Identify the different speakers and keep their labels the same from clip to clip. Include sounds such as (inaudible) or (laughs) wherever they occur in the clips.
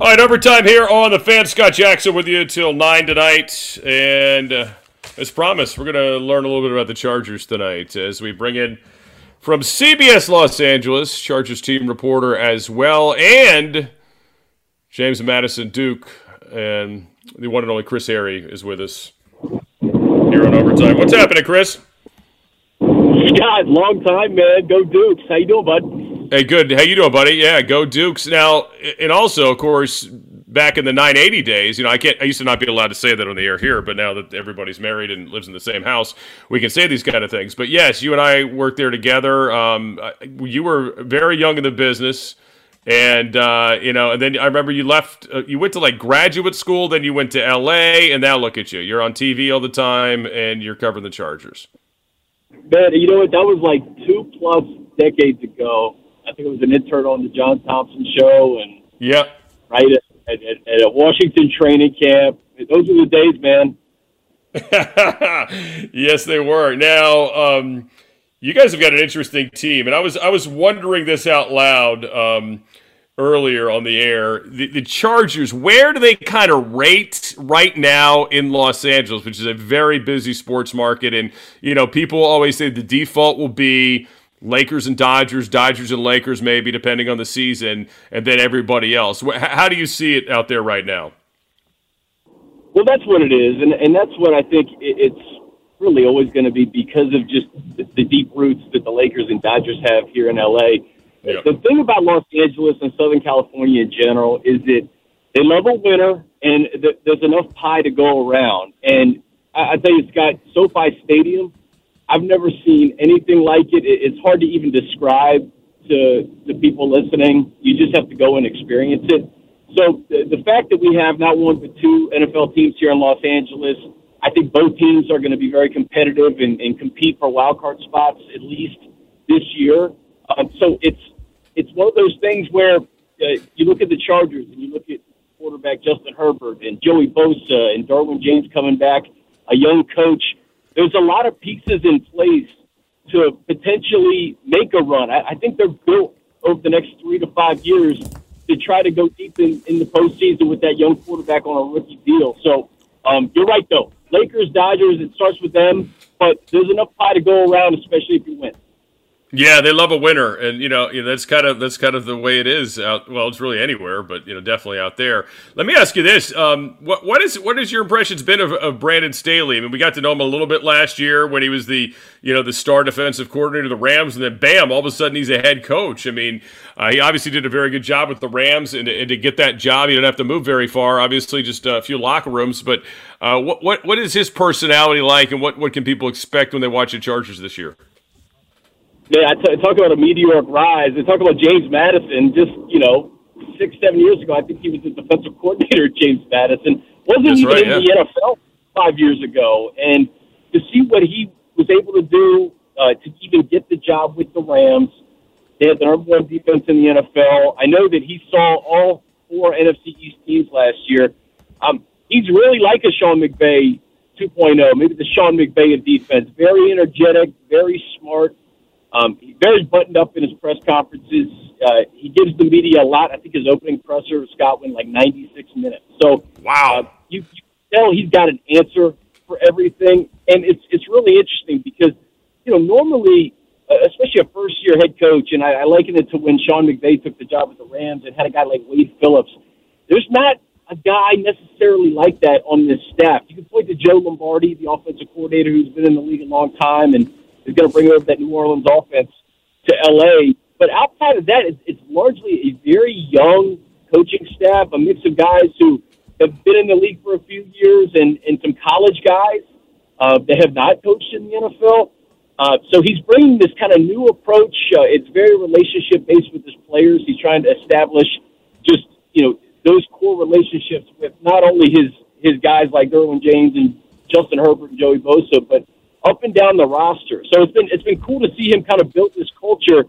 Speaker 1: All right, overtime here on the fan. Scott Jackson with you till 9 tonight. And uh, as promised, we're going to learn a little bit about the Chargers tonight as we bring in from CBS Los Angeles, Chargers team reporter as well, and James Madison Duke. And the one and only Chris Hayre is with us here on overtime. What's happening, Chris?
Speaker 2: Scott, long time, man. Go Dukes. How you doing, bud?
Speaker 1: Hey, good. How you doing, buddy? Yeah, go Dukes. Now, and also, of course, back in the 980 days, you know, I can't. I used to not be allowed to say that on the air here, but now that everybody's married and lives in the same house, we can say these kind of things. But yes, you and I worked there together. Um, you were very young in the business, and uh, you know, and then I remember you left. Uh, you went to like graduate school, then you went to L.A., and now look at you. You're on TV all the time, and you're covering the Chargers.
Speaker 2: Man, you know what? That was like two plus decades ago I think it was an intern on the John Thompson show, and
Speaker 1: yeah,
Speaker 2: right at, at, at a Washington training camp. Those were the days, man. (laughs)
Speaker 1: yes, they were. Now, um, you guys have got an interesting team, and I was I was wondering this out loud um, earlier on the air. The, the Chargers, where do they kind of rate right now in Los Angeles, which is a very busy sports market, and you know people always say the default will be Lakers and Dodgers, Dodgers and Lakers, maybe depending on the season, and then everybody else. How do you see it out there right now?
Speaker 2: Well, that's what it is, and and that's what I think it's really always going to be because of just the, deep roots that the Lakers and Dodgers have here in LA. Yeah. The thing about Los Angeles and Southern California in general is that they love a winner, and there's enough pie to go around. And I, I tell you, Scott, SoFi Stadium I've never seen anything like it. It's hard to even describe to the people listening. You just have to go and experience it. So the, the fact that we have not one but two NFL teams here in Los Angeles, I think both teams are going to be very competitive and, and compete for wild card spots at least this year. Um, so it's it's one of those things where uh, you look at the Chargers and you look at quarterback Justin Herbert and Joey Bosa and Derwin James coming back, a young coach there's a lot of pieces in place to potentially make a run. I, I think they're built over the next three to five years to try to go deep in, in the postseason with that young quarterback on a rookie deal. So um, you're right, though. Lakers, Dodgers, it starts with them, but there's enough pie to go around, especially if you win.
Speaker 1: Yeah, they love a winner, and you know, that's kind of that's kind of the way it is out. Well, it's really anywhere, but you know, definitely out there. Let me ask you this: um, what what is what has your impressions been of, of Brandon Staley? I mean, we got to know him a little bit last year when he was the you know the star defensive coordinator of the Rams, and then bam, all of a sudden he's a head coach. I mean, uh, he obviously did a very good job with the Rams, and, and to get that job, he didn't have to move very far. Obviously, just a few locker rooms. But uh, what what what is his personality like, and what what can people expect when they watch the Chargers this year?
Speaker 2: Yeah, I t- talk about a meteoric rise. They talk about James Madison. Just you know, six, seven years ago, I think he was the defensive coordinator. James Madison wasn't That's even right, in yeah. the NFL five years ago, and to see what he was able to do uh, to even get the job with the Rams, they had the number one defense in the NFL. I know that he saw all four NFC East teams last year. Um, he's really like a Sean McVay 2.0, maybe the Sean McVay of defense. Very energetic, very smart um, he's very buttoned up in his press conferences. Uh, he gives the media a lot. I think his opening presser, Scott, went like 96 minutes. So
Speaker 1: wow,
Speaker 2: uh, you, you tell he's got an answer for everything, and it's it's really interesting because you know normally, uh, especially a first year head coach, and I, I liken it to when Sean McVay took the job with the Rams and had a guy like Wade Phillips. There's not a guy necessarily like that on this staff. You can point to Joe Lombardi, the offensive coordinator who's been in the league a long time and is going to bring over that New Orleans offense to LA. But outside of that, it's, it's largely a very young coaching staff, a mix of guys who have been in the league for a few years and, and some college guys uh, that have not coached in the NFL. Uh, so he's bringing this kind of new approach. Uh, it's very relationship based with his players. He's trying to establish just you know those core relationships with not only his his guys like Derwin James and Justin Herbert and Joey Bosa, but up and down the roster. So it's been it's been cool to see him kind of build this culture.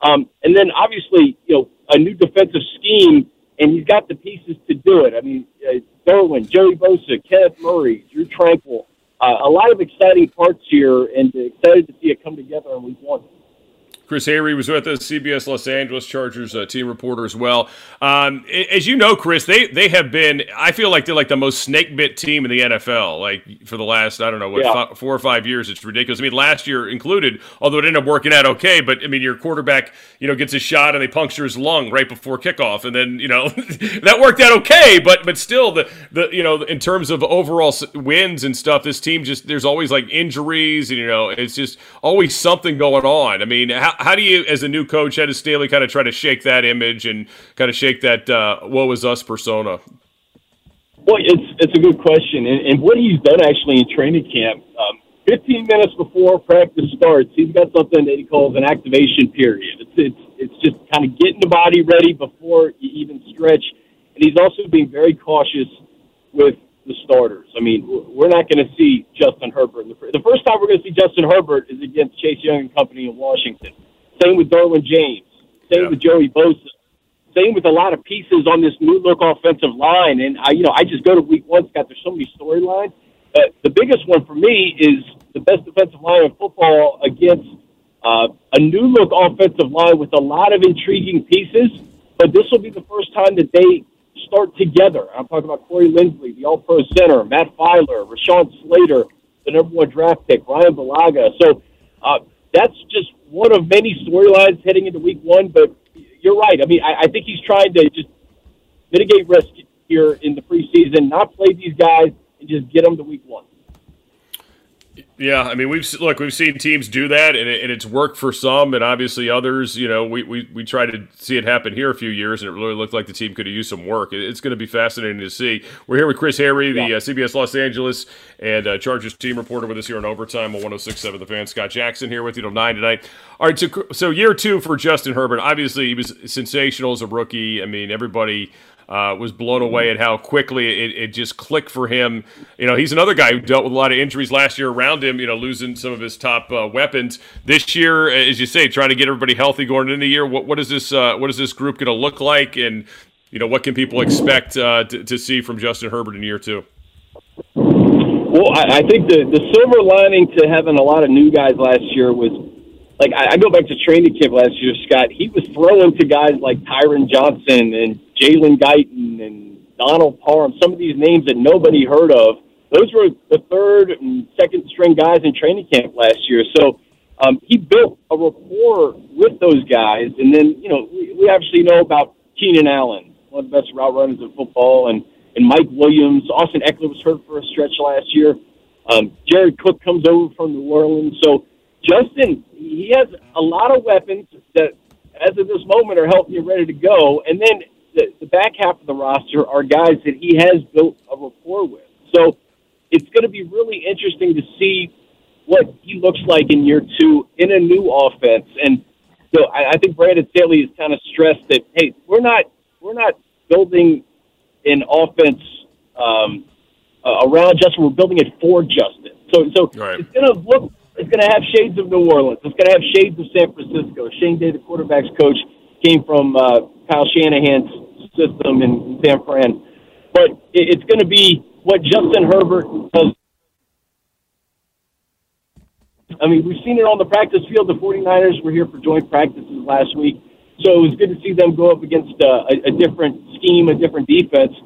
Speaker 2: Um, and then obviously, you know, a new defensive scheme, and he's got the pieces to do it. I mean, uh, Derwin, Joey Bosa, Kenneth Murray, Drue Tranquill, uh, a lot of exciting parts here, and excited to see it come together in week one.
Speaker 1: Chris Hayre was with us, CBS Los Angeles Chargers uh, team reporter as well. Um, as you know, Chris, they they have been. I feel like they're like the most snake bit team in the NFL. Like for the last, I don't know, what yeah. four or five years, it's ridiculous. I mean, last year included, although it ended up working out okay. But I mean, your quarterback, you know, gets a shot and they puncture his lung right before kickoff, and then you know (laughs) that worked out okay. But but still, the the you know, in terms of overall wins and stuff, this team just there's always like injuries, and you know, it's just always something going on. I mean, how how do you, as a new coach, does Staley kind of try to shake that image and kind of shake that uh, "what was us" persona?
Speaker 2: Well, it's it's a good question, and, and what he's done actually in training camp. Um, 15 minutes before practice starts, he's got something that he calls an activation period. It's it's it's just kind of getting the body ready before you even stretch, and he's also being very cautious with the starters. I mean, we're not going to see Justin Herbert. In the first time we're going to see Justin Herbert is against Chase Young and Company in Washington. Same with Derwin James. Same yeah. with Joey Bosa. Same with a lot of pieces on this new look offensive line. And I, you know, I just go to week one, Scott. There's so many storylines. But the biggest one for me is the best defensive line in football against uh, a new look offensive line with a lot of intriguing pieces. But this will be the first time that they start together. I'm talking about Corey Linsley, the All Pro center, Matt Feiler, Rashawn Slater, the number one draft pick, Ryan Bulaga. So uh, that's just one of many storylines heading into week one. But you're right. I mean, I, I think he's trying to just mitigate risk here in the preseason, not play these guys, and just get them to week one.
Speaker 1: Yeah, I mean, we've look, we've seen teams do that, and, it, and, it's worked for some, and obviously others. You know, we, we we tried to see it happen here a few years, and it really looked like the team could have used some work. It's going to be fascinating to see. We're here with Chris Hayre, the yeah. uh, CBS Los Angeles and uh, Chargers team reporter, with us here on overtime on 106.7 The Fan. Scott Jackson here with you till nine tonight. All right, so so year two for Justin Herbert. Obviously, he was sensational as a rookie. I mean, everybody uh, was blown away at how quickly it, it, just clicked for him. You know, he's another guy who dealt with a lot of injuries last year around him, you know, losing some of his top uh, weapons. This year, as you say, trying to get everybody healthy going into the year. What, what is this uh, what is this group going to look like? And, you know, what can people expect uh, to, to, see from Justin Herbert in year two?
Speaker 2: Well, I, I think the, the silver lining to having a lot of new guys last year was like I, I go back to training camp last year, Scott. He was throwing to guys like Tyron Johnson and Jalen Guyton and Donald Parham, some of these names that nobody heard of. Those were the third and second string guys in training camp last year. So um, he built a rapport with those guys. And then, you know, we, we obviously know about Keenan Allen, one of the best route runners in football, and, and Mike Williams. Austin Ekeler was hurt for a stretch last year. Um, Jared Cook comes over from New Orleans. So Justin, he has a lot of weapons that, as of this moment, are healthy and ready to go. And then the, the back half of the roster are guys that he has built a rapport with. So it's going to be really interesting to see what he looks like in year two in a new offense. And so I, I think Brandon Staley has kind of stressed that hey, we're not we're not building an offense um, uh, around Justin. We're building it for Justin. So so right. it's going to look it's going to have shades of New Orleans. It's going to have shades of San Francisco. Shane Day, the quarterbacks coach, came from uh, Kyle Shanahan's system in San Fran. But it's going to be what Justin Herbert does. I mean, we've seen it on the practice field. The 49ers were here for joint practices last week. So it was good to see them go up against uh, a, a different scheme, a different defense.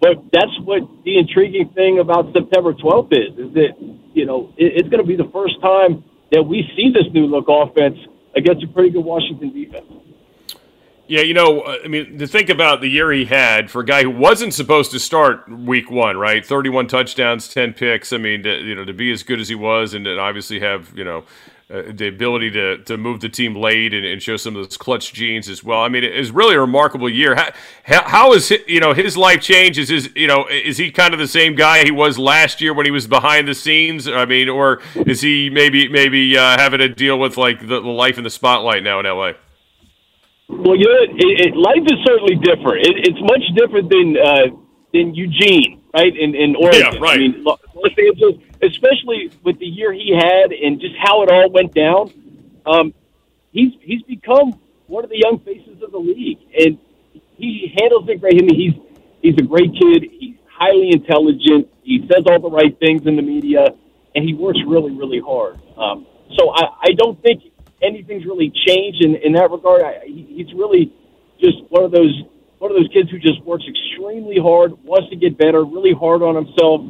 Speaker 2: But that's what the intriguing thing about September 12th is, is that, you know, it, it's going to be the first time that we see this new look offense against a pretty good Washington defense.
Speaker 1: Yeah, you know, uh, I mean, to think about the year he had for a guy who wasn't supposed to start week one, right? 31 touchdowns, 10 picks. I mean, to, you know, to be as good as he was and to obviously have, you know, uh, the ability to, to move the team late and, and, show some of those clutch genes as well. I mean, it's really a remarkable year. How, how is his, you know his life change? Is his you know is he kind of the same guy he was last year when he was behind the scenes? I mean, or is he maybe maybe uh, having to deal with like the, the life in the spotlight now in LA?
Speaker 2: Well, you know, it, it, life is certainly different. It, it's much different than uh, than Eugene, right? In in Oregon,
Speaker 1: yeah, right. I mean,
Speaker 2: Los Angeles, especially with the year he had and just how it all went down. Um, he's he's become one of the young faces of the league, and he handles it great. I mean, he's he's a great kid. He's highly intelligent. He says all the right things in the media, and he works really, really hard. Um, so I, I don't think anything's really changed in, in that regard. I, he's really just one of those one of those kids who just works extremely hard, wants to get better, really hard on himself.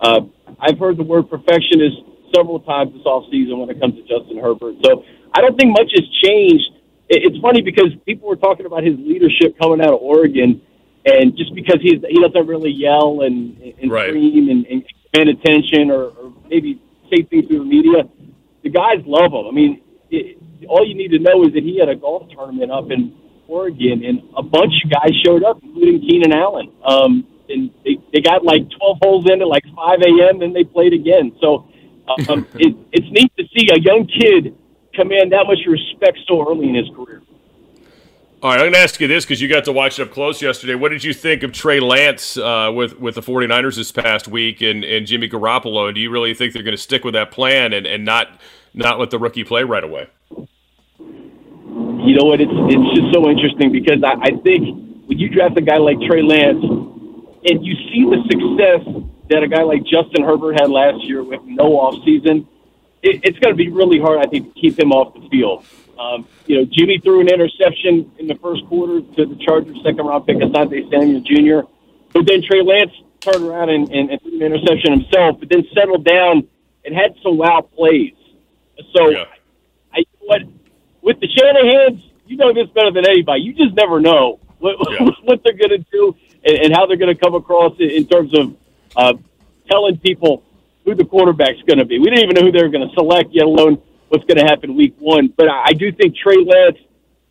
Speaker 2: Uh, I've heard the word perfectionist several times this off season when it comes to Justin Herbert. So I don't think much has changed. It's funny because people were talking about his leadership coming out of Oregon, and just because he's he doesn't really yell and, and right. scream and, and command attention or, or maybe say things through the media, the guys love him. I mean, it, all you need to know is that he had a golf tournament up in Oregon, and a bunch of guys showed up, including Keenan Allen. Um, and they, they got like 12 holes in at like 5 a.m. and they played again. So um, (laughs) it, it's neat to see a young kid command that much respect so early in his career.
Speaker 1: All right, I'm going to ask you this because you got to watch it up close yesterday. What did you think of Trey Lance uh, with with the 49ers this past week and, and Jimmy Garoppolo? And do you really think they're going to stick with that plan and, and not not let the rookie play right away?
Speaker 2: You know what? It's it's just so interesting because I, I think when you draft a guy like Trey Lance and you see the success that a guy like Justin Herbert had last year with no off season, it, it's going to be really hard, I think, to keep him off the field. Um, you know, Jimmy threw an interception in the first quarter to the Chargers' second round pick, Asante Samuel Jr. But then Trey Lance turned around and, and, and threw an interception himself, but then settled down and had some wow plays. So, yeah. I, what with the Shanahan's, you know this better than anybody. You just never know what, (laughs) yeah. what they're going to do and, and how they're going to come across in terms of uh, telling people who the quarterback's going to be. We didn't even know who they were going to select, yet alone what's going to happen week one. But I, I do think Trey Lance,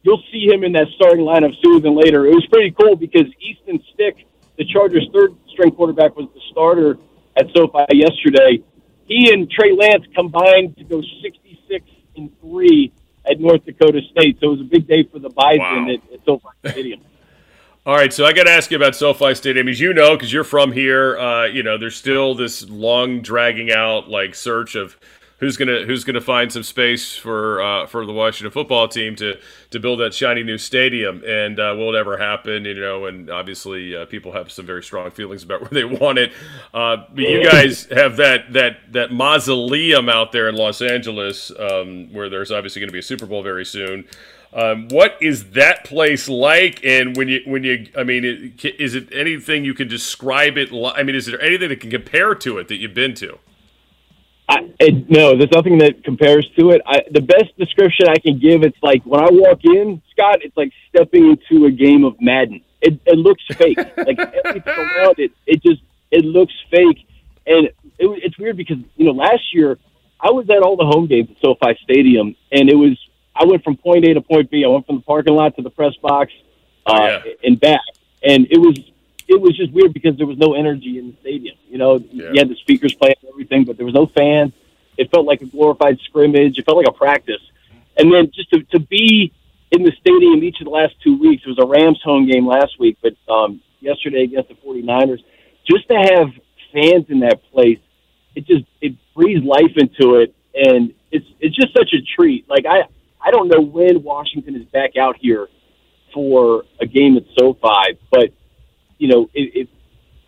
Speaker 2: you'll see him in that starting lineup sooner than later. It was pretty cool because Easton Stick, the Chargers' third string quarterback, was the starter at SoFi yesterday. He and Trey Lance combined to go 66 and three at North Dakota State. So it was a big day for the Bison wow. at, at SoFi Stadium. (laughs)
Speaker 1: All right, so I got to ask you about SoFi Stadium. As you know, because you're from here, uh, you know, there's still this long, dragging out like search of who's gonna who's gonna find some space for uh, for the Washington football team to to build that shiny new stadium, and uh, will it ever happen? You know, and obviously uh, people have some very strong feelings about (laughs) where they want it. Uh, but you guys have that that that mausoleum out there in Los Angeles, um, where there's obviously going to be a Super Bowl very soon. Um, what is that place like? And when you when you, I mean, is it anything you can describe it? I mean, is there anything that can compare to it that you've been to?
Speaker 2: I, it, no, there's nothing that compares to it. I, the best description I can give, it's like when I walk in, Scott, it's like stepping into a game of Madden. It, it looks fake. (laughs) like everything around it, it just it looks fake, and it, it's weird because you know last year I was at all the home games at SoFi Stadium, and it was I went from point A to point B. I went from the parking lot to the press box uh, oh, yeah. and back, and it was it was just weird because there was no energy in the stadium. You know, yeah. you had the speakers playing everything, but there was no fans. It felt like a glorified scrimmage. It felt like a practice. And then just to, to be in the stadium each of the last two weeks, it was a Rams home game last week, but um, yesterday against the 49ers, just to have fans in that place, it just, it breathes life into it. And it's, it's just such a treat. Like I, I don't know when Washington is back out here for a game at SoFi, but you know, if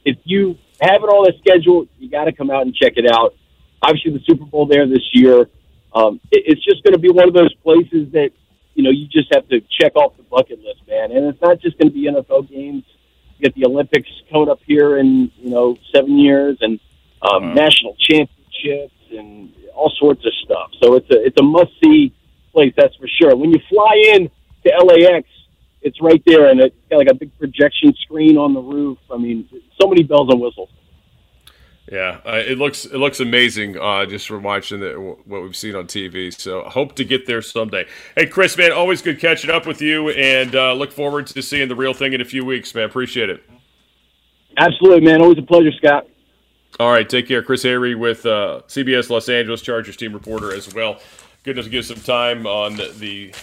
Speaker 2: if you have it on a schedule, you got to come out and check it out. Obviously, the Super Bowl there this year. Um, it, it's just going to be one of those places that you know you just have to check off the bucket list, man. And it's not just going to be NFL games. You get the Olympics coming up here in you know seven years, and um, wow. national championships, and all sorts of stuff. So it's a it's a must see place, that's for sure. When you fly in to LAX, it's right there, and it's got like a big projection screen on the roof. I mean, so many bells and whistles.
Speaker 1: Yeah, uh, it looks it looks amazing uh, just from watching the, what we've seen on TV. So I hope to get there someday. Hey, Chris, man, always good catching up with you, and uh, look forward to seeing the real thing in a few weeks, man. Appreciate it.
Speaker 2: Absolutely, man. Always a pleasure, Scott.
Speaker 1: All right, take care, Chris Hayre with uh, CBS Los Angeles Chargers team reporter as well. Good to give some time on the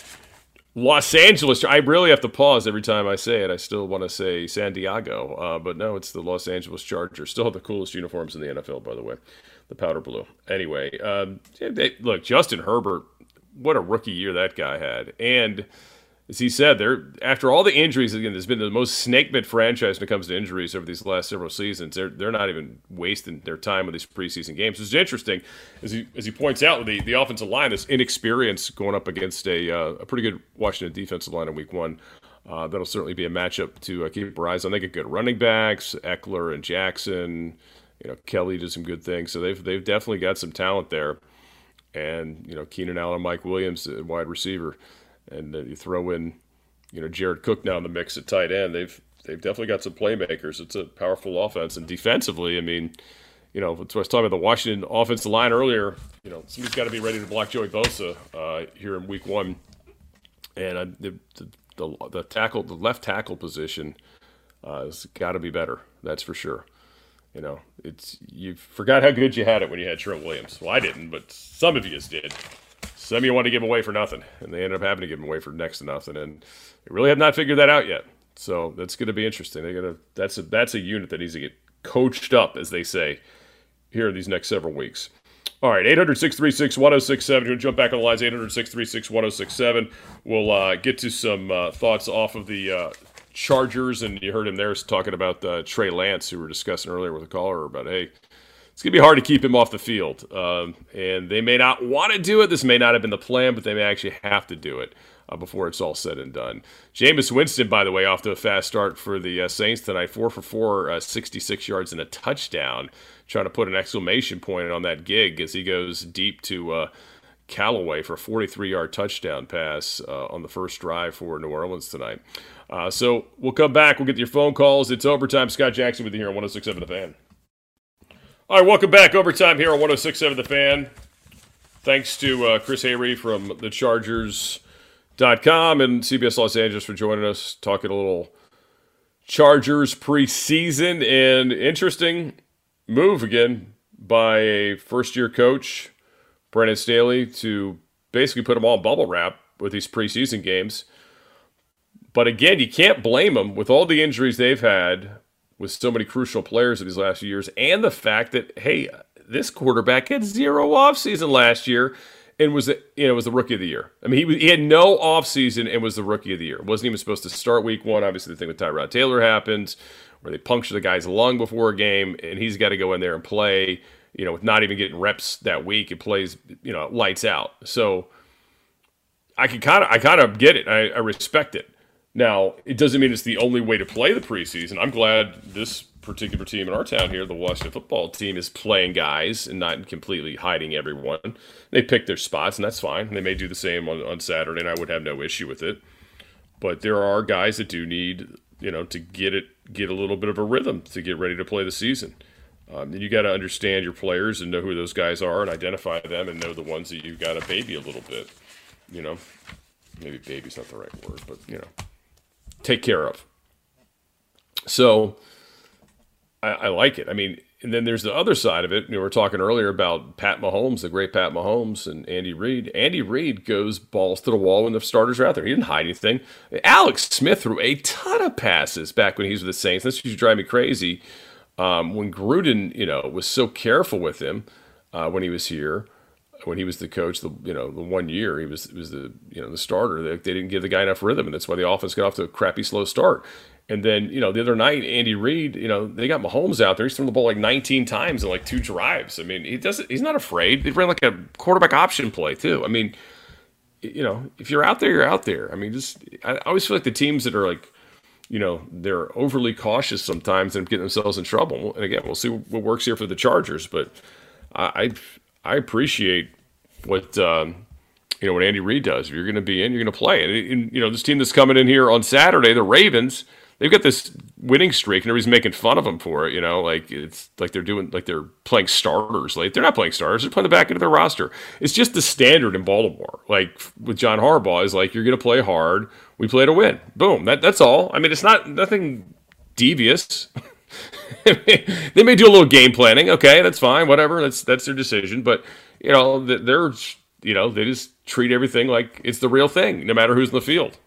Speaker 1: Los Angeles. I really have to pause every time I say it. I still want to say San Diego, uh, but no, it's the Los Angeles Chargers. Still have the coolest uniforms in the NFL, by the way, the powder blue. Anyway, um, they, look, Justin Herbert, what a rookie year that guy had, and as he said, they're after all the injuries. Again, there's been the most snake bit franchise when it comes to injuries over these last several seasons. They're they're not even wasting their time with these preseason games. It's interesting, as he as he points out, the the offensive line, is inexperienced going up against a uh, a pretty good Washington defensive line in Week One. Uh, that'll certainly be a matchup to uh, keep our eyes on. They get good running backs, Ekeler and Jackson. You know, Kelley did some good things, so they've they've definitely got some talent there. And you know, Keenan Allen, Mike Williams, wide receiver and then you throw in, you know, Jared Cook now in the mix at tight end. They've they've definitely got some playmakers. It's a powerful offense, and defensively, I mean, you know, so I was talking about the Washington offensive line earlier. You know, somebody's got to be ready to block Joey Bosa uh, here in Week One, and uh, the, the, the the tackle, the left tackle position, uh, has got to be better. That's for sure. You know, it's you forgot how good you had it when you had Trent Williams. Well, I didn't, but some of you did. Some of you want to give them away for nothing, and they ended up having to give them away for next to nothing, and they really have not figured that out yet. So that's going to be interesting. They're gonna that's a that's a unit that needs to get coached up, as they say, here in these next several weeks. All right, 800 636 1067. We'll jump back on the lines, 800 636 1067. We'll uh, get to some uh, thoughts off of the uh, Chargers, and you heard him there talking about uh, Trey Lance, who we were discussing earlier with a caller about, hey, it's going to be hard to keep him off the field. Um, and they may not want to do it. This may not have been the plan, but they may actually have to do it uh, before it's all said and done. Jameis Winston, by the way, off to a fast start for the uh, Saints tonight. Four for four, uh, 66 yards and a touchdown. Trying to put an exclamation point on that gig as he goes deep to uh, Callaway for a 43 yard touchdown pass uh, on the first drive for New Orleans tonight. Uh, so we'll come back. We'll get your phone calls. It's overtime. Scott Jackson with you here on 1067 The Fan. All right, welcome back. Overtime here on 1067 The Fan. Thanks to uh, Chris Hayre from the Chargers.com and CBS Los Angeles for joining us, talking a little Chargers preseason and interesting move again by a first year coach, Brandon Staley, to basically put them all in bubble wrap with these preseason games. But again, you can't blame them with all the injuries they've had with so many crucial players in these last few years, and the fact that hey, this quarterback had zero offseason last year and was the, you know was the rookie of the year. I mean, he he had no offseason and was the rookie of the year. wasn't even supposed to start week one. Obviously, the thing with Tyrod Taylor happens where they puncture the guy's lung before a game, and he's got to go in there and play. You know, with not even getting reps that week, it plays you know lights out. So I can kind of I kind of get it. I, I respect it. Now, it doesn't mean it's the only way to play the preseason. I'm glad this particular team in our town here, the Washington football team, is playing guys and not completely hiding everyone. They pick their spots, and that's fine. They may do the same on, on Saturday, and I would have no issue with it. But there are guys that do need, you know, to get it, get a little bit of a rhythm to get ready to play the season. Um, you got to understand your players and know who those guys are and identify them and know the ones that you've got to baby a little bit. You know, maybe baby's not the right word, but you know take care of. So I, I, like it. I mean, and then there's the other side of it. We were talking earlier about Pat Mahomes, the great Pat Mahomes, and Andy Reid. Andy Reid goes balls to the wall when the starters are out there. He didn't hide anything. Alex Smith threw a ton of passes back when he was with the Saints. This used to drive me crazy. Um, when Gruden, you know, was so careful with him uh, when he was here when he was the coach, the you know the one year he was was the you know the starter. They, they didn't give the guy enough rhythm, and that's why the offense got off to a crappy slow start. And then you know the other night, Andy Reid, you know they got Mahomes out there. He's thrown the ball like 19 times in like two drives. I mean, he doesn't. He's not afraid. He ran like a quarterback option play too. I mean, you know, if you're out there, you're out there. I mean, just I always feel like the teams that are like you know they're overly cautious sometimes and getting themselves in trouble. And again, we'll see what works here for the Chargers, but I I appreciate what um, you know what Andy Reid does. If you're going to be in, you're going to play. And, and, you know this team that's coming in here on Saturday, the Ravens, they've got this winning streak, and everybody's making fun of them for it. You know, like it's like they're doing like they're playing starters. Like they're not playing starters; they're playing the back end of their roster. It's just the standard in Baltimore. Like with John Harbaugh, is like you're going to play hard. We play to win. Boom. That that's all. I mean, it's not nothing devious. (laughs) they may do a little game planning. Okay, that's fine. Whatever. That's that's their decision. But you know, they're you know they just treat everything like it's the real thing, no matter who's in the field.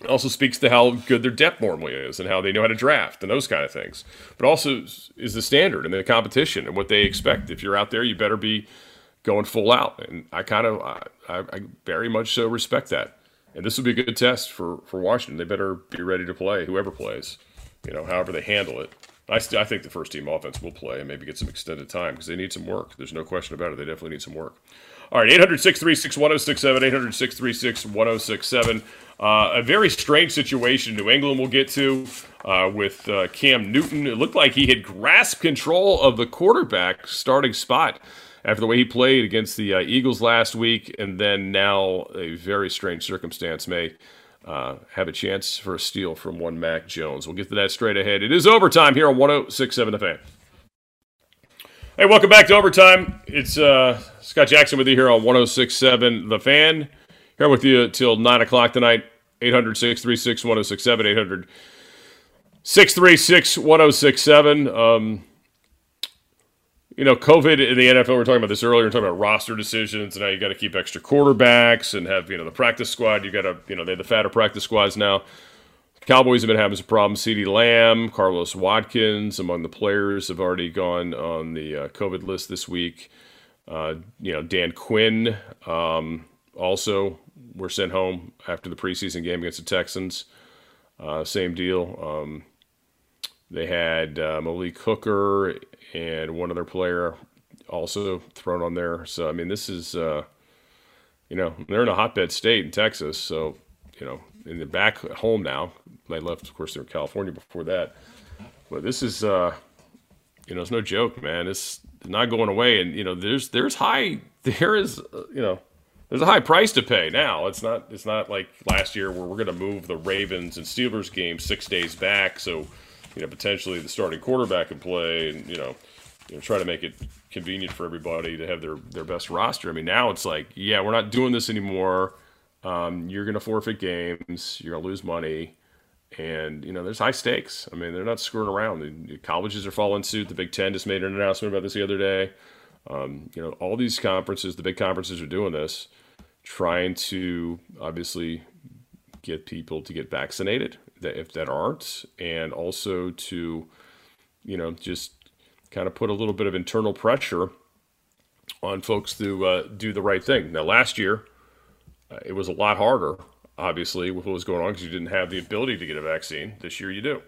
Speaker 1: It also speaks to how good their depth normally is and how they know how to draft and those kind of things. But also is the standard and the competition and what they expect. If you're out there, you better be going full out. And I kind of, I, I very much so respect that. and this will be a good test for for Washington. They better be ready to play whoever plays, you know, however they handle it. I, st- I think the first team offense will play and maybe get some extended time because they need some work. There's no question about it. They definitely need some work. All right, 800 636 1067, 800 636 1067. Uh, a very strange situation New England will get to uh, with uh, Cam Newton. It looked like he had grasped control of the quarterback starting spot after the way he played against the uh, Eagles last week, and then now a very strange circumstance may uh, have a chance for a steal from one Mac Jones. We'll get to that straight ahead. It is overtime here on 1067 The Fan. Hey, welcome back to overtime. It's uh, Scott Jackson with you here on 1067 The Fan. Here with you till 9 o'clock tonight. 800 636 1067. 800 636 1067. You know, COVID in the NFL, we were talking about this earlier, we are talking about roster decisions, and now you got to keep extra quarterbacks and have, you know, the practice squad. You got to, you know, they have the fatter practice squads now. Cowboys have been having some problems. CeeDee Lamb, Carlos Watkins, among the players, have already gone on the uh, COVID list this week. Uh, you know, Dan Quinn um, also were sent home after the preseason game against the Texans. Uh, same deal. Um, they had uh, Malik Hooker and one other player also thrown on there. So I mean, this is uh, you know they're in a hotbed state in Texas. So you know, in the back home now. They left, of course, they were California before that. But this is uh, you know, it's no joke, man. It's not going away, and you know, there's there's high there is uh, you know there's a high price to pay now. It's not it's not like last year where we're going to move the Ravens and Steelers game six days back, so you know potentially the starting quarterback can play, and you know you know, try to make it convenient for everybody to have their their best roster. I mean, now it's like, yeah, we're not doing this anymore. Um, you're going to forfeit games. You're going to lose money, and you know there's high stakes. I mean, they're not screwing around. The colleges are following suit. The Big Ten just made an announcement about this the other day. Um, you know, all these conferences, the big conferences, are doing this, trying to obviously get people to get vaccinated that if that aren't, and also to, you know, just kind of put a little bit of internal pressure on folks to uh, do the right thing. Now, last year, uh, it was a lot harder, obviously, with what was going on because you didn't have the ability to get a vaccine. This year, you do.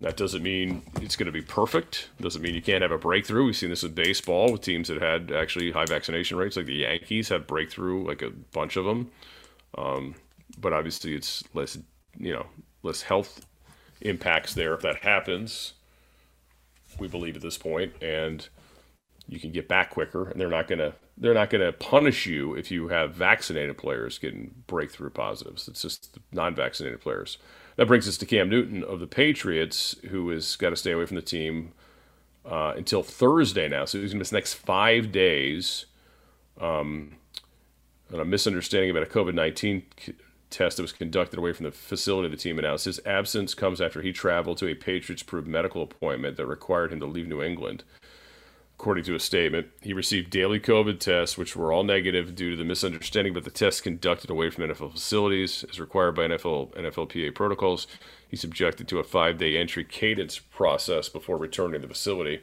Speaker 1: That doesn't mean it's going to be perfect. Doesn't mean you can't have a breakthrough. We've seen this in baseball with teams that had actually high vaccination rates, like the Yankees had breakthrough, like a bunch of them. Um, but obviously, it's less, you know, less health impacts there if that happens we believe at this point, and you can get back quicker. And they're not gonna they're not gonna punish you if you have vaccinated players getting breakthrough positives. It's just non-vaccinated players. That brings us to Cam Newton of the Patriots, who has got to stay away from the team uh, until Thursday now. So he's to miss the next five days. Um, a misunderstanding about a COVID 19 test that was conducted away from the facility the team announced. His absence comes after he traveled to a Patriots approved medical appointment that required him to leave New England. According to a statement, he received daily COVID tests, which were all negative due to the misunderstanding about the tests conducted away from NFL facilities, as required by NFL NFLPA protocols. He's subjected to a five-day entry cadence process before returning to the facility.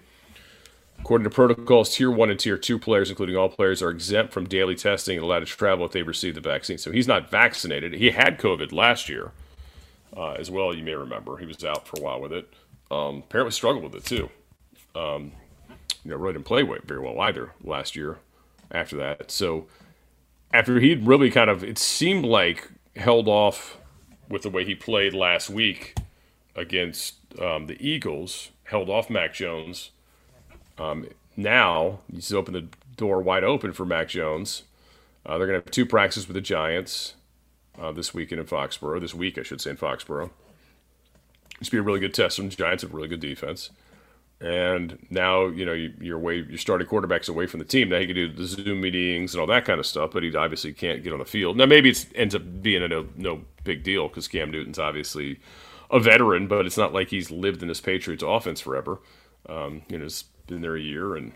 Speaker 1: According to protocols, Tier 1 and Tier 2 players, including all players, are exempt from daily testing and allowed to travel if they've received the vaccine. So he's not vaccinated. He had COVID last year uh, as well, you may remember. He was out for a while with it. Um, apparently struggled with it too. Um, you know, really didn't play very well either last year after that. So after he'd really kind of, it seemed like, held off with the way he played last week against um, the Eagles, held off Mac Jones – um, now, you just open the door wide open for Mac Jones. Uh, they're going to have two practices with the Giants uh, this weekend in Foxborough. This week, I should say, in Foxborough. It's be a really good test. Some Giants have really good defense. And now, you know, you, you're away, you're starting quarterbacks away from the team. Now he can do the Zoom meetings and all that kind of stuff, but he obviously can't get on the field. Now, maybe it ends up being a no, no big deal because Cam Newton's obviously a veteran, but it's not like he's lived in this Patriots offense forever. Um, you know, it's been there a year and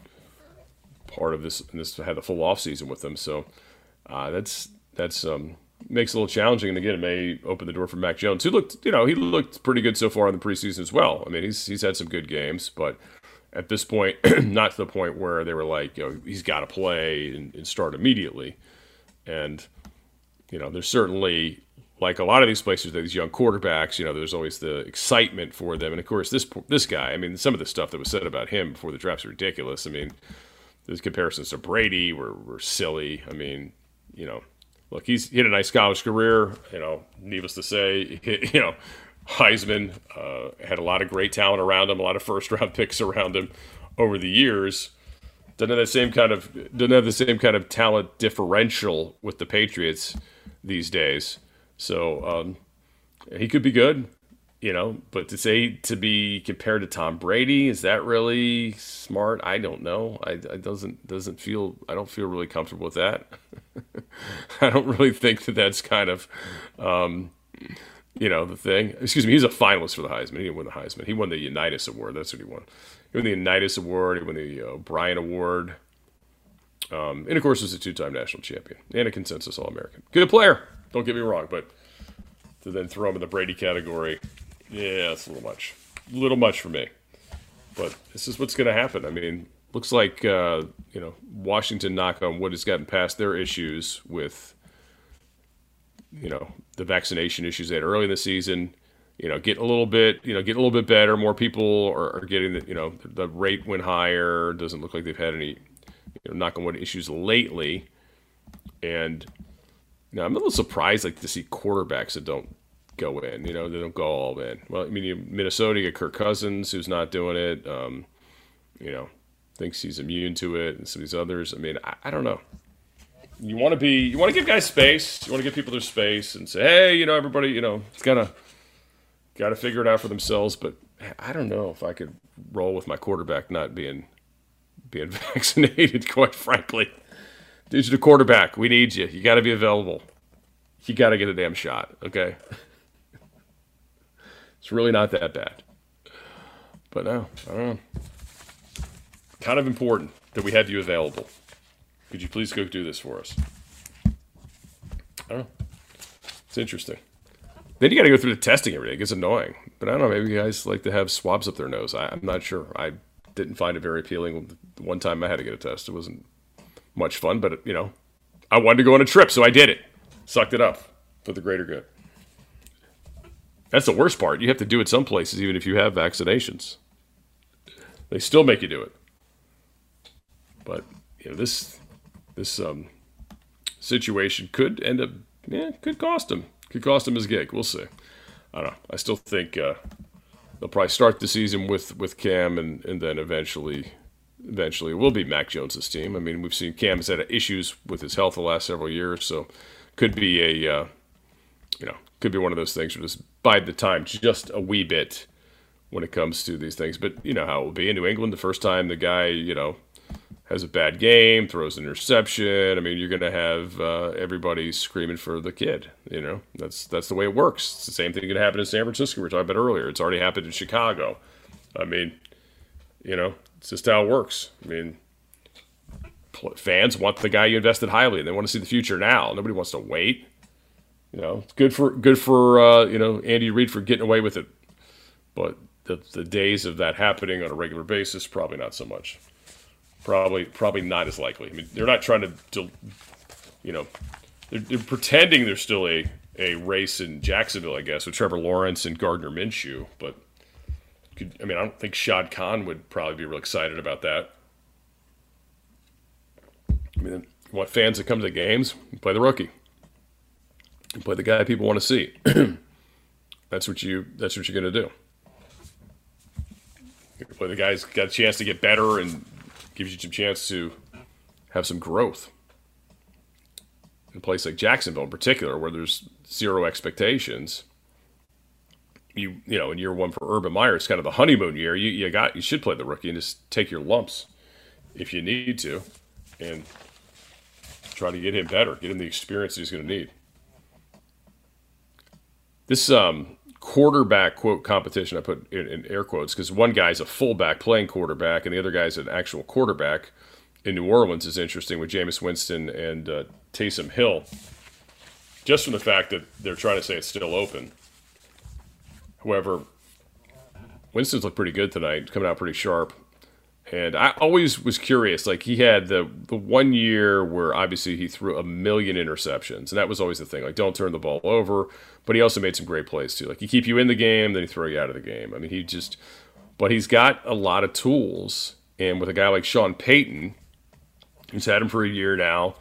Speaker 1: part of this and this had the full off season with them. So uh, that's that's um, makes it a little challenging. And again, it may open the door for Mac Jones, who looked you know he looked pretty good so far in the preseason as well. I mean, he's he's had some good games, but at this point, (clears throat) not to the point where they were like, you know, he's got to play and, and, start immediately. And you know, there's certainly like a lot of these places, these young quarterbacks, you know, there's always the excitement for them, and of course, this this guy. I mean, some of the stuff that was said about him before the draft's ridiculous. I mean, those comparisons to Brady were, were silly. I mean, you know, look, he's he had a nice college career. You know, needless to say, he, (laughs) you know, Heisman uh, had a lot of great talent around him, a lot of first round (laughs) picks around him over the years. Doesn't have the same kind of doesn't have the same kind of talent differential with the Patriots these days. So um, he could be good, you know. But to say to be compared to Tom Brady is that really smart? I don't know. I, I doesn't doesn't feel I don't feel really comfortable with that. (laughs) I don't really think that that's kind of. Um, you know the thing. Excuse me, he's a finalist for the Heisman. He didn't win the Heisman. He won the Unitas Award. That's what he won. He won the Unitas Award. He won the O'Brien uh, Award. Um, and of course, was a two-time national champion and a consensus All-American. Good player. Don't get me wrong, but to then throw him in the Brady category, yeah, it's a little much. A little much for me. But this is what's going to happen. I mean, looks like uh, you know Washington, knock on wood, has gotten past their issues with you know the vaccination issues they had early in the season. You know, get a little bit, you know, get a little bit better. More people are, are getting the, you know, the rate went higher. Doesn't look like they've had any, you know, knock on wood issues lately. And know, I'm a little surprised, like to see quarterbacks that don't go in. You know, they don't go all in. Well, I mean, Minnesota, you get Kirk Cousins, who's not doing it. Um, you know, thinks he's immune to it, and some of these others. I mean, I, I don't know you want to be you want to give guys space you want to give people their space and say hey you know everybody you know it's gotta gotta figure it out for themselves but i don't know if i could roll with my quarterback not being being (laughs) vaccinated quite frankly dude's the quarterback we need you you got to be available you got to get a damn shot okay it's really not that bad but no i don't know kind of important that we have you available could you please go do this for us? I don't know. It's interesting. Then you got to go through the testing every day. It gets annoying. But I don't know. Maybe you guys like to have swabs up their nose. I, am not sure. I didn't find it very appealing. One time I had to get a test. It wasn't much fun, but you know, I wanted to go on a trip, so I did it. Sucked it up for the greater good. That's the worst part. You have to do it some places, even if you have vaccinations. They still make you do it. But you know, this this um, situation could end up, yeah, could cost him. Could cost him his gig. We'll see. I don't know. I still think uh, they'll probably start the season with, with Cam, and, and then eventually, eventually will be Mac Jones's team. I mean, we've seen Cam has had issues with his health the last several years, so could be a, uh, you know, could be one of those things where just bide the time just a wee bit when it comes to these things. But you know how it will be in New England. The first time the guy, you know, has a bad game, throws an interception. I mean, you're going to have uh, everybody screaming for the kid. You know, that's that's the way it works. It's the same thing going to happen in San Francisco. We were talking about earlier. It's already happened in Chicago. I mean, you know, it's just how it works. I mean, fans want the guy you invested highly. And they want to see the future now. Nobody wants to wait. You know, it's good for good for uh, you know Andy Reid for getting away with it, but the the days of that happening on a regular basis probably not so much. Probably, probably not as likely. I mean, they're not trying to, you know, they're, they're, pretending there's still a, a race in Jacksonville, I guess, with Trevor Lawrence and Gardner Minshew. But, could, I mean, I don't think Shad Khan would probably be real excited about that. I mean, you want fans to come to the games, play the rookie, play the guy people want to see. (clears throat) that's what you. That's what you're going to do. Play the guy's got a chance to get better and gives you some chance to have some growth. In a place like Jacksonville, in particular, where there's zero expectations, you you know, in year one for Urban Meyer, it's kind of the honeymoon year. You you got you should play the rookie and just take your lumps if you need to, and try to get him better, get him the experience he's going to need. This um, quarterback quote competition I put in, in air quotes because one guy's a fullback playing quarterback and the other guy's an actual quarterback in New Orleans is interesting with Jameis Winston and uh, Taysom Hill. Just from the fact that they're trying to say it's still open. However, Winston's looked pretty good tonight, coming out pretty sharp. And I always was curious. Like he had the the one year where obviously he threw a million interceptions, and that was always the thing. Like don't turn the ball over. But he also made some great plays too. Like he keep you in the game, then he throw you out of the game. I mean, he just. But he's got a lot of tools, and with a guy like Sean Payton, who's had him for a year now,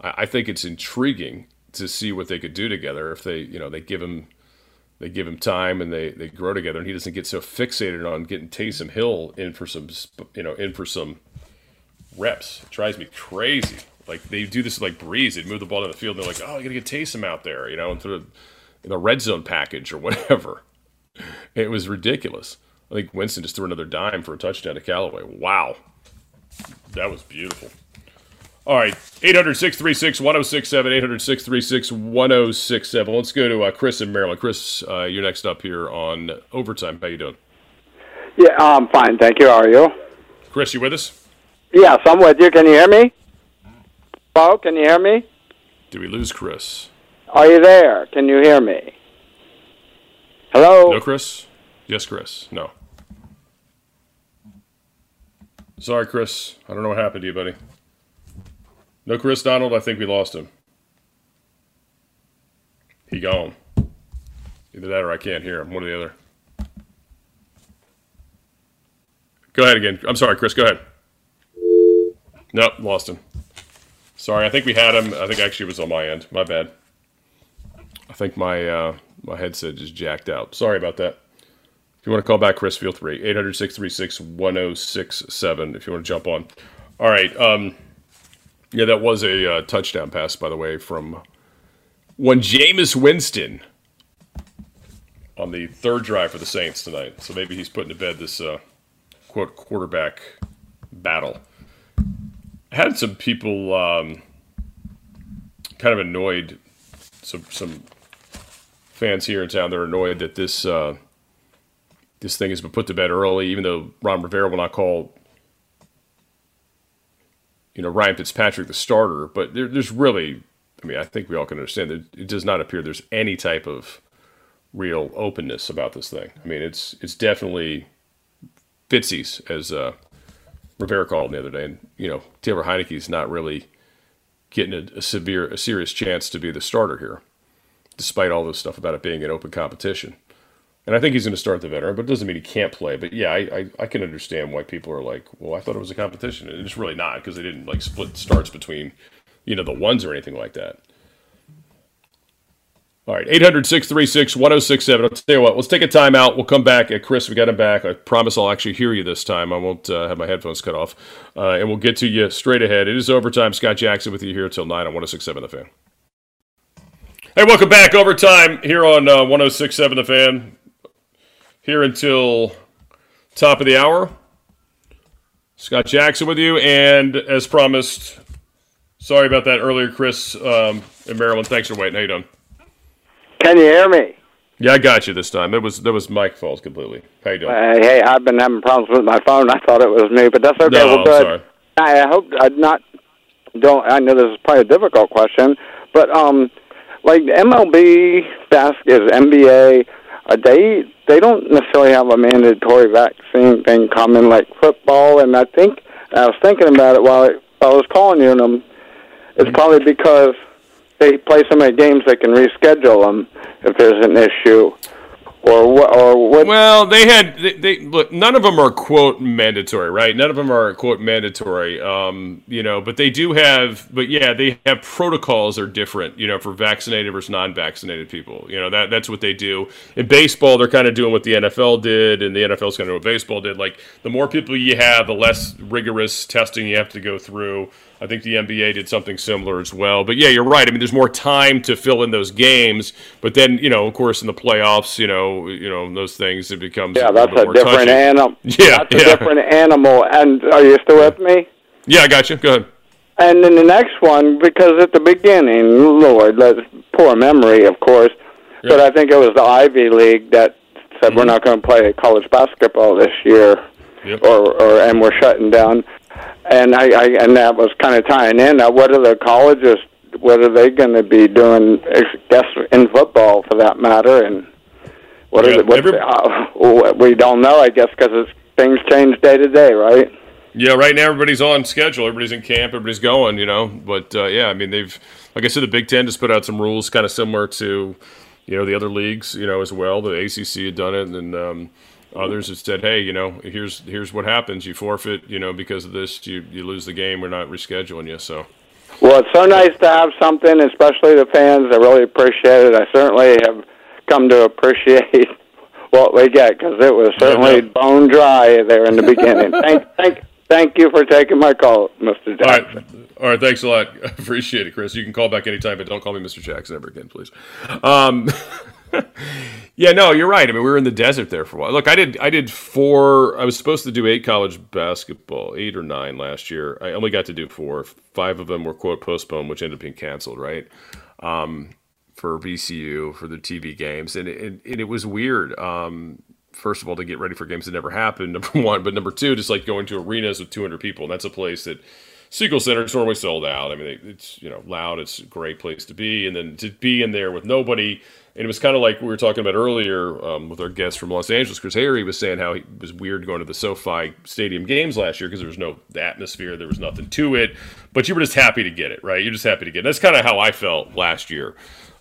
Speaker 1: I, I think it's intriguing to see what they could do together if they, you know, they give him they give him time and they, they grow together and he doesn't get so fixated on getting Taysom Hill in for some you know in for some reps. It drives me crazy. Like they do this like Brees, they move the ball down the field and they're like, oh, you gotta get Taysom out there, you know, the, in the red zone package or (laughs) whatever. It was ridiculous. I think Winston just threw another dime for a touchdown to Callaway. Wow, that was beautiful. All right, 800 636 1067, 800 636 1067. Let's go to uh, Chris in Maryland. Chris, uh, you're next up here on Overtime. How you doing?
Speaker 3: Yeah, I'm fine. Thank you. How are you?
Speaker 1: Chris, you with us?
Speaker 3: Yes, I'm with you. Can you hear me? Hello, can you hear me?
Speaker 1: Did we lose Chris?
Speaker 3: Are you there? Can you hear me? Hello?
Speaker 1: No, Chris? Yes, Chris. No. Sorry, Chris. I don't know what happened to you, buddy. No Chris Donald. I think we lost him. He gone. Either that or I can't hear him. One or the other. Go ahead again. I'm sorry, Chris. Go ahead. Nope, lost him. Sorry, I think we had him. I think actually it was on my end. My bad. I think my uh, my headset just jacked out. Sorry about that. If you want to call back Chris, feel free. 800 636 1067 if you want to jump on. All right. Um, yeah, that was a uh, touchdown pass, by the way, from one Jameis Winston on the third drive for the Saints tonight. So maybe he's putting to bed this uh, quote quarterback battle. I had some people um, kind of annoyed, some some fans here in town. They're annoyed that this uh, this thing has been put to bed early, even though Ron Rivera will not call you know Ryan Fitzpatrick the starter, but there, there's really, I mean, I think we all can understand that it does not appear there's any type of real openness about this thing. I mean, it's it's definitely Fitzy's, as uh, Rivera called the other day, and you know Taylor Heinicke's not really getting a, a severe, a serious chance to be the starter here, despite all this stuff about it being an open competition. And I think he's going to start the veteran, but it doesn't mean he can't play. But yeah, I, I, I, can understand why people are like, well, I thought it was a competition. And it's really not because they didn't like split starts between, you know, the ones or anything like that. All right, 800 636 1067. I'll tell you what, let's take a timeout. We'll come back. Uh, Chris, we got him back. I promise I'll actually hear you this time. I won't uh, have my headphones cut off. Uh, and we'll get to you straight ahead. It is overtime. Scott Jackson with you here until 9 on 1067 The Fan. Hey, welcome back. Overtime here on uh, 1067 The Fan here until top of the hour. Scott Jackson with you, and as promised, sorry about that earlier, Chris um, in Maryland. Thanks for waiting. How you doing?
Speaker 3: Can you hear me?
Speaker 1: Yeah, I got you this time. It was that was Mike falls completely. How you doing?
Speaker 3: Uh, hey, I've been having problems with my phone. I thought it was me, but that's okay.
Speaker 1: No,
Speaker 3: well,
Speaker 1: I'm
Speaker 3: good.
Speaker 1: sorry.
Speaker 3: I hope I'm not. Don't I know this is probably a difficult question, but um, like MLB, basket, NBA, are they they don't necessarily have a mandatory vaccine thing coming like football. And I think I was thinking about it while I, I was calling you, and um, it's probably because they play so many games they can reschedule them if there's an issue or what? Or what?
Speaker 1: Well, they had they, they, look. None of them are quote mandatory, right? None of them are quote mandatory. Um, you know, but they do have. But yeah, they have protocols are different. You know, for vaccinated versus non-vaccinated people. You know that that's what they do. In baseball, they're kind of doing what the NFL did, and the NFL's kind of what baseball did. Like the more people you have, the less rigorous testing you have to go through. I think the NBA did something similar as well. But yeah, you're right. I mean, there's more time to fill in those games. But then, you know, of course, in the playoffs, you know, you know those things it becomes
Speaker 3: yeah,
Speaker 1: a
Speaker 3: that's a different animal. (laughs)
Speaker 1: Yeah,
Speaker 3: that's
Speaker 1: yeah.
Speaker 3: a different animal. And are you still with me?
Speaker 1: Yeah, I got you. Go ahead.
Speaker 3: And then the next one, because at the beginning, Lord, let's poor memory, of course,
Speaker 1: Yeah.
Speaker 3: but I think it was the Ivy League that said we're
Speaker 1: Mhm.
Speaker 3: not going to play college basketball this year,
Speaker 1: Yep.
Speaker 3: or, or and we're shutting down. And I, I and that was kind of tying in. Now, what are the colleges? What are they going to be doing? I guess in football, for that matter, and what is
Speaker 1: Yeah,
Speaker 3: it? What's
Speaker 1: every-
Speaker 3: the, uh, (laughs) we don't know. I guess because things change day to day, right?
Speaker 1: Yeah, right now everybody's on schedule. Everybody's in camp. Everybody's going. You know, but uh, yeah, I mean they've, like I said, the Big Ten just put out some rules, kind of similar to, you know, the other leagues. You know, as well. The ACC had done it, and um, others have said, hey, you know, here's here's what happens. You forfeit. You know, because of this, you you lose the game. We're not rescheduling you. So.
Speaker 3: Well, it's so nice to have something, especially the fans. I really appreciate it. I certainly have come to appreciate (laughs) what we get because it was certainly bone dry there in the beginning. (laughs) thank, thank, thank you for taking my call, Mr. Jackson.
Speaker 1: All right, all right. Thanks a lot. I (laughs) appreciate it, Chris. You can call back anytime, but don't call me Mr. Jackson ever again, please. Um, yeah, no, you're right. I mean, we were in the desert there for a while. Look, I did, I did four. I was supposed to do eight college basketball, eight or nine last year. I only got to do four. Five of them were quote postponed, which ended up being canceled. Right. Um, for VCU for the TV games, and it, and it was weird. Um, first of all, to get ready for games that never happened, (laughs) number one, but number two, just like going to arenas with 200 people, and that's a place that Siegel Center is normally sold out. I mean, it's you know loud, it's a great place to be, and then to be in there with nobody. And it was kind of like we were talking about earlier um, with our guest from Los Angeles, Chris Hayre was saying how it was weird going to the SoFi Stadium games last year because there was no atmosphere, there was nothing to it. But you were just happy to get it, right? You're just happy to get it. That's kind of how I felt last year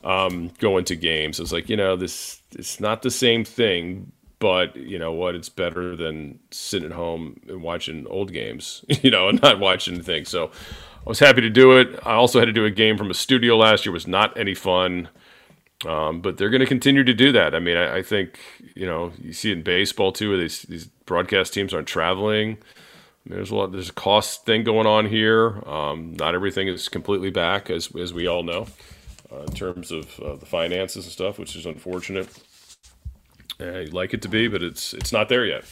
Speaker 1: um, going to games. It's like you know this it's not the same thing, but you know what? It's better than sitting at home and watching old games, (laughs) you know, and not watching things. So I was happy to do it. I also had to do a game from a studio last year. It was not any fun. Um, but they're going to continue to do that. I mean, I, I, think you know you see in baseball too. Where these these broadcast teams aren't traveling. There's a lot. There's a cost thing going on here. Um, not everything is completely back, as as we all know uh, in terms of uh, the finances and stuff, which is unfortunate. Uh, you'd like it to be, but it's it's not there yet.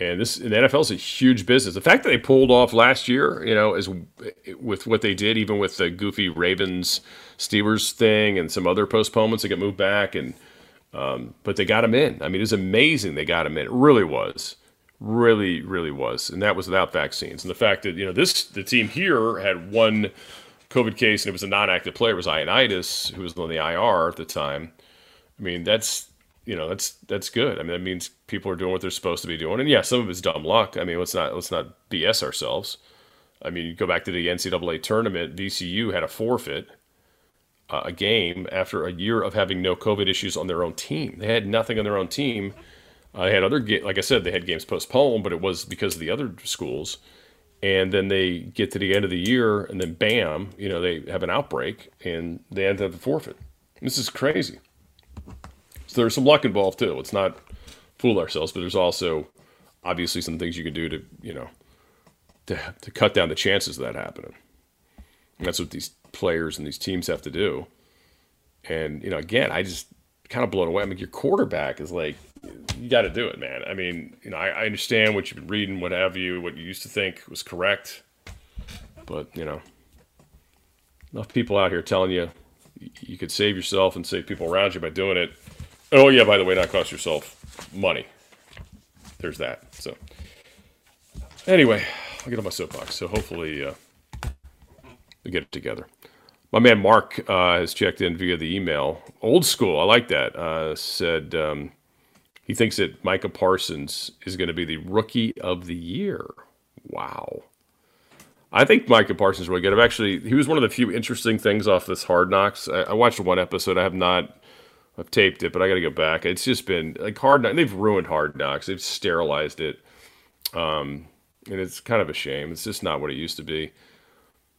Speaker 1: And this and the NFL is a huge business. The fact that they pulled off last year, you know, is with what they did, even with the goofy Ravens Steelers thing and some other postponements that get moved back, and um, but they got them in. I mean, it was amazing they got them in. It really was, really, really was, and that was without vaccines. And the fact that you know this the team here had one COVID case and it was a non-active player. It was Ioannidis, who was on the IR at the time. I mean, that's you know that's that's good. I mean, that means people are doing what they're supposed to be doing. And yeah, some of it's dumb luck. I mean, let's not let's not BS ourselves. I mean, you go back to the NCAA tournament. VCU had a forfeit uh, a game after a year of having no COVID issues on their own team. They had nothing on their own team. Uh, they had other, ga- like I said, they had games postponed, but it was because of the other schools and then they get to the end of the year and then bam you know they have an outbreak and they end up the forfeit. This is crazy. So there's some luck involved too. Let's not fool ourselves but there's also obviously some things you can do to you know to, to cut down the chances of that happening. And that's what these players and these teams have to do. And you know again i just kind of blown away. I mean your quarterback is like you got to do it, man. I mean, you know, I, I, understand what you've been reading, what have you, what you used to think was correct, but you know, enough people out here telling you you could save yourself and save people around you by doing it. Oh yeah, by the way, not cost yourself money. There's that. So anyway, I'll get on my soapbox. So hopefully, uh, we get it together. My man Mark uh, has checked in via the email. Old school, I like that. Uh, said. Um, he thinks that Micah Parsons is going to be the rookie of the year. Wow. I think Micah Parsons is really good. I've actually, he was one of the few interesting things off this Hard Knocks. I, I watched one episode. I have not, I've taped it, but I got to go back. It's just been like Hard Knocks. They've ruined Hard Knocks. They've sterilized it. Um, and it's kind of a shame. It's just not what it used to be.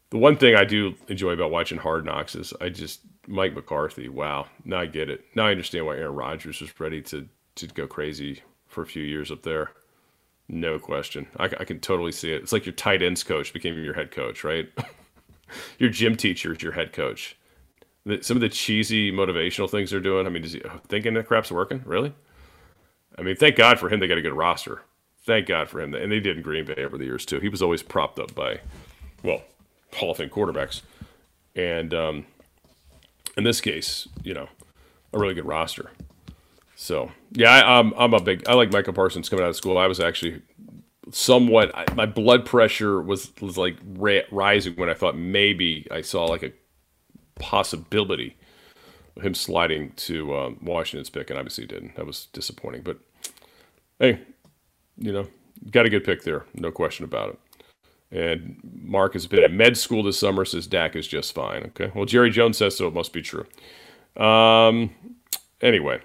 Speaker 1: The one thing I do enjoy about watching Hard Knocks is I just, Mike McCarthy, wow. Now I get it. Now I understand why Aaron Rodgers was ready to to go crazy for a few years up there. No question. I, I can totally see it. It's like your tight ends coach became your head coach, right? (laughs) your gym teacher is your head coach. Some of the cheesy motivational things they're doing. I mean, is he thinking that crap's working? Really? I mean, thank God for him. They got a good roster. Thank God for him. And they did in Green Bay over the years, too. He was always propped up by, well, Hall of Fame quarterbacks. And um, in this case, you know, a really good roster. So yeah, I, am I'm, I'm a big. I like Micah Parsons coming out of school. I was actually somewhat. I, my blood pressure was was like ra- rising when I thought maybe I saw like a possibility of him sliding to um, Washington's pick, and obviously didn't. That was disappointing. But hey, you know, got a good pick there, no question about it. And Mark has been at med school this summer, says Dak is just fine. Okay. Well, Jerry Jones says so. It must be true. Um, anyway,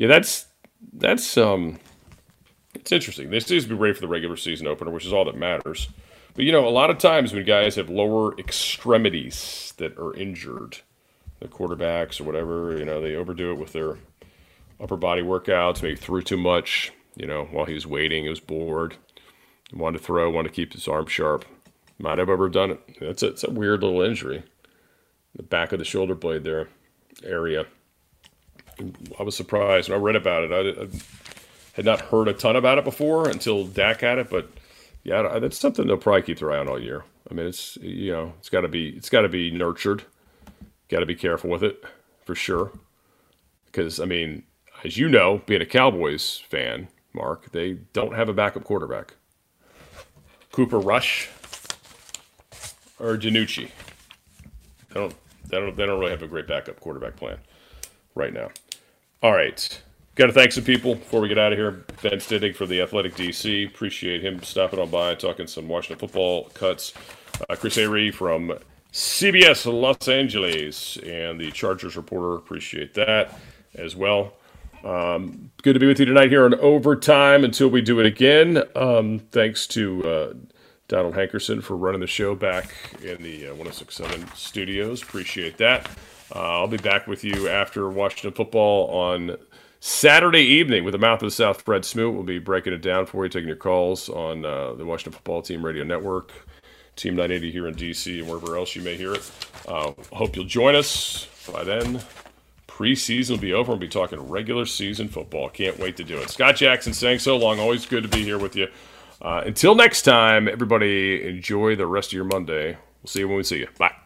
Speaker 1: yeah, that's that's um, it's interesting. They seems to be ready for the regular season opener, which is all that matters. But you know, a lot of times when guys have lower extremities that are injured, the quarterbacks or whatever, you know, they overdo it with their upper body workouts, maybe threw too much, you know, while he was waiting, he was bored, he wanted to throw, wanted to keep his arm sharp. Might have overdone it. It's a, it's a weird little injury. The back of the shoulder blade there area. I was surprised when I read about it. I, I had not heard a ton about it before until Dak had it, but yeah, that's something they'll probably keep their eye on all year. I mean, it's you know, it's got to be it's got to be nurtured. Got to be careful with it for sure. Because I mean, as you know, being a Cowboys fan, Mark, they don't have a backup quarterback. Cooper Rush or DiNucci. They don't, they don't, they don't really have a great backup quarterback plan right now. All right. Got to thank some people before we get out of here. Ben Standig for the Athletic DC. Appreciate him stopping on by, talking some Washington football cuts. Uh, Chris Hayre from CBS Los Angeles and the Chargers reporter. Appreciate that as well. Um, good to be with you tonight here on Overtime until we do it again. Um, thanks to uh, Donald Hankerson for running the show back in the uh, 1067 studios. Appreciate that. Uh, I'll be back with you after Washington football on Saturday evening with the Mouth of the South. Fred Smoot We'll be breaking it down for you, taking your calls on uh, the Washington Football Team Radio Network, Team 980 here in DC, and wherever else you may hear it. Uh, hope you'll join us. By then, preseason will be over. We'll be talking regular season football. Can't wait to do it. Scott Jackson saying so long. Always good to be here with you. Uh, until next time, everybody, enjoy the rest of your Monday. We'll see you when we see you. Bye.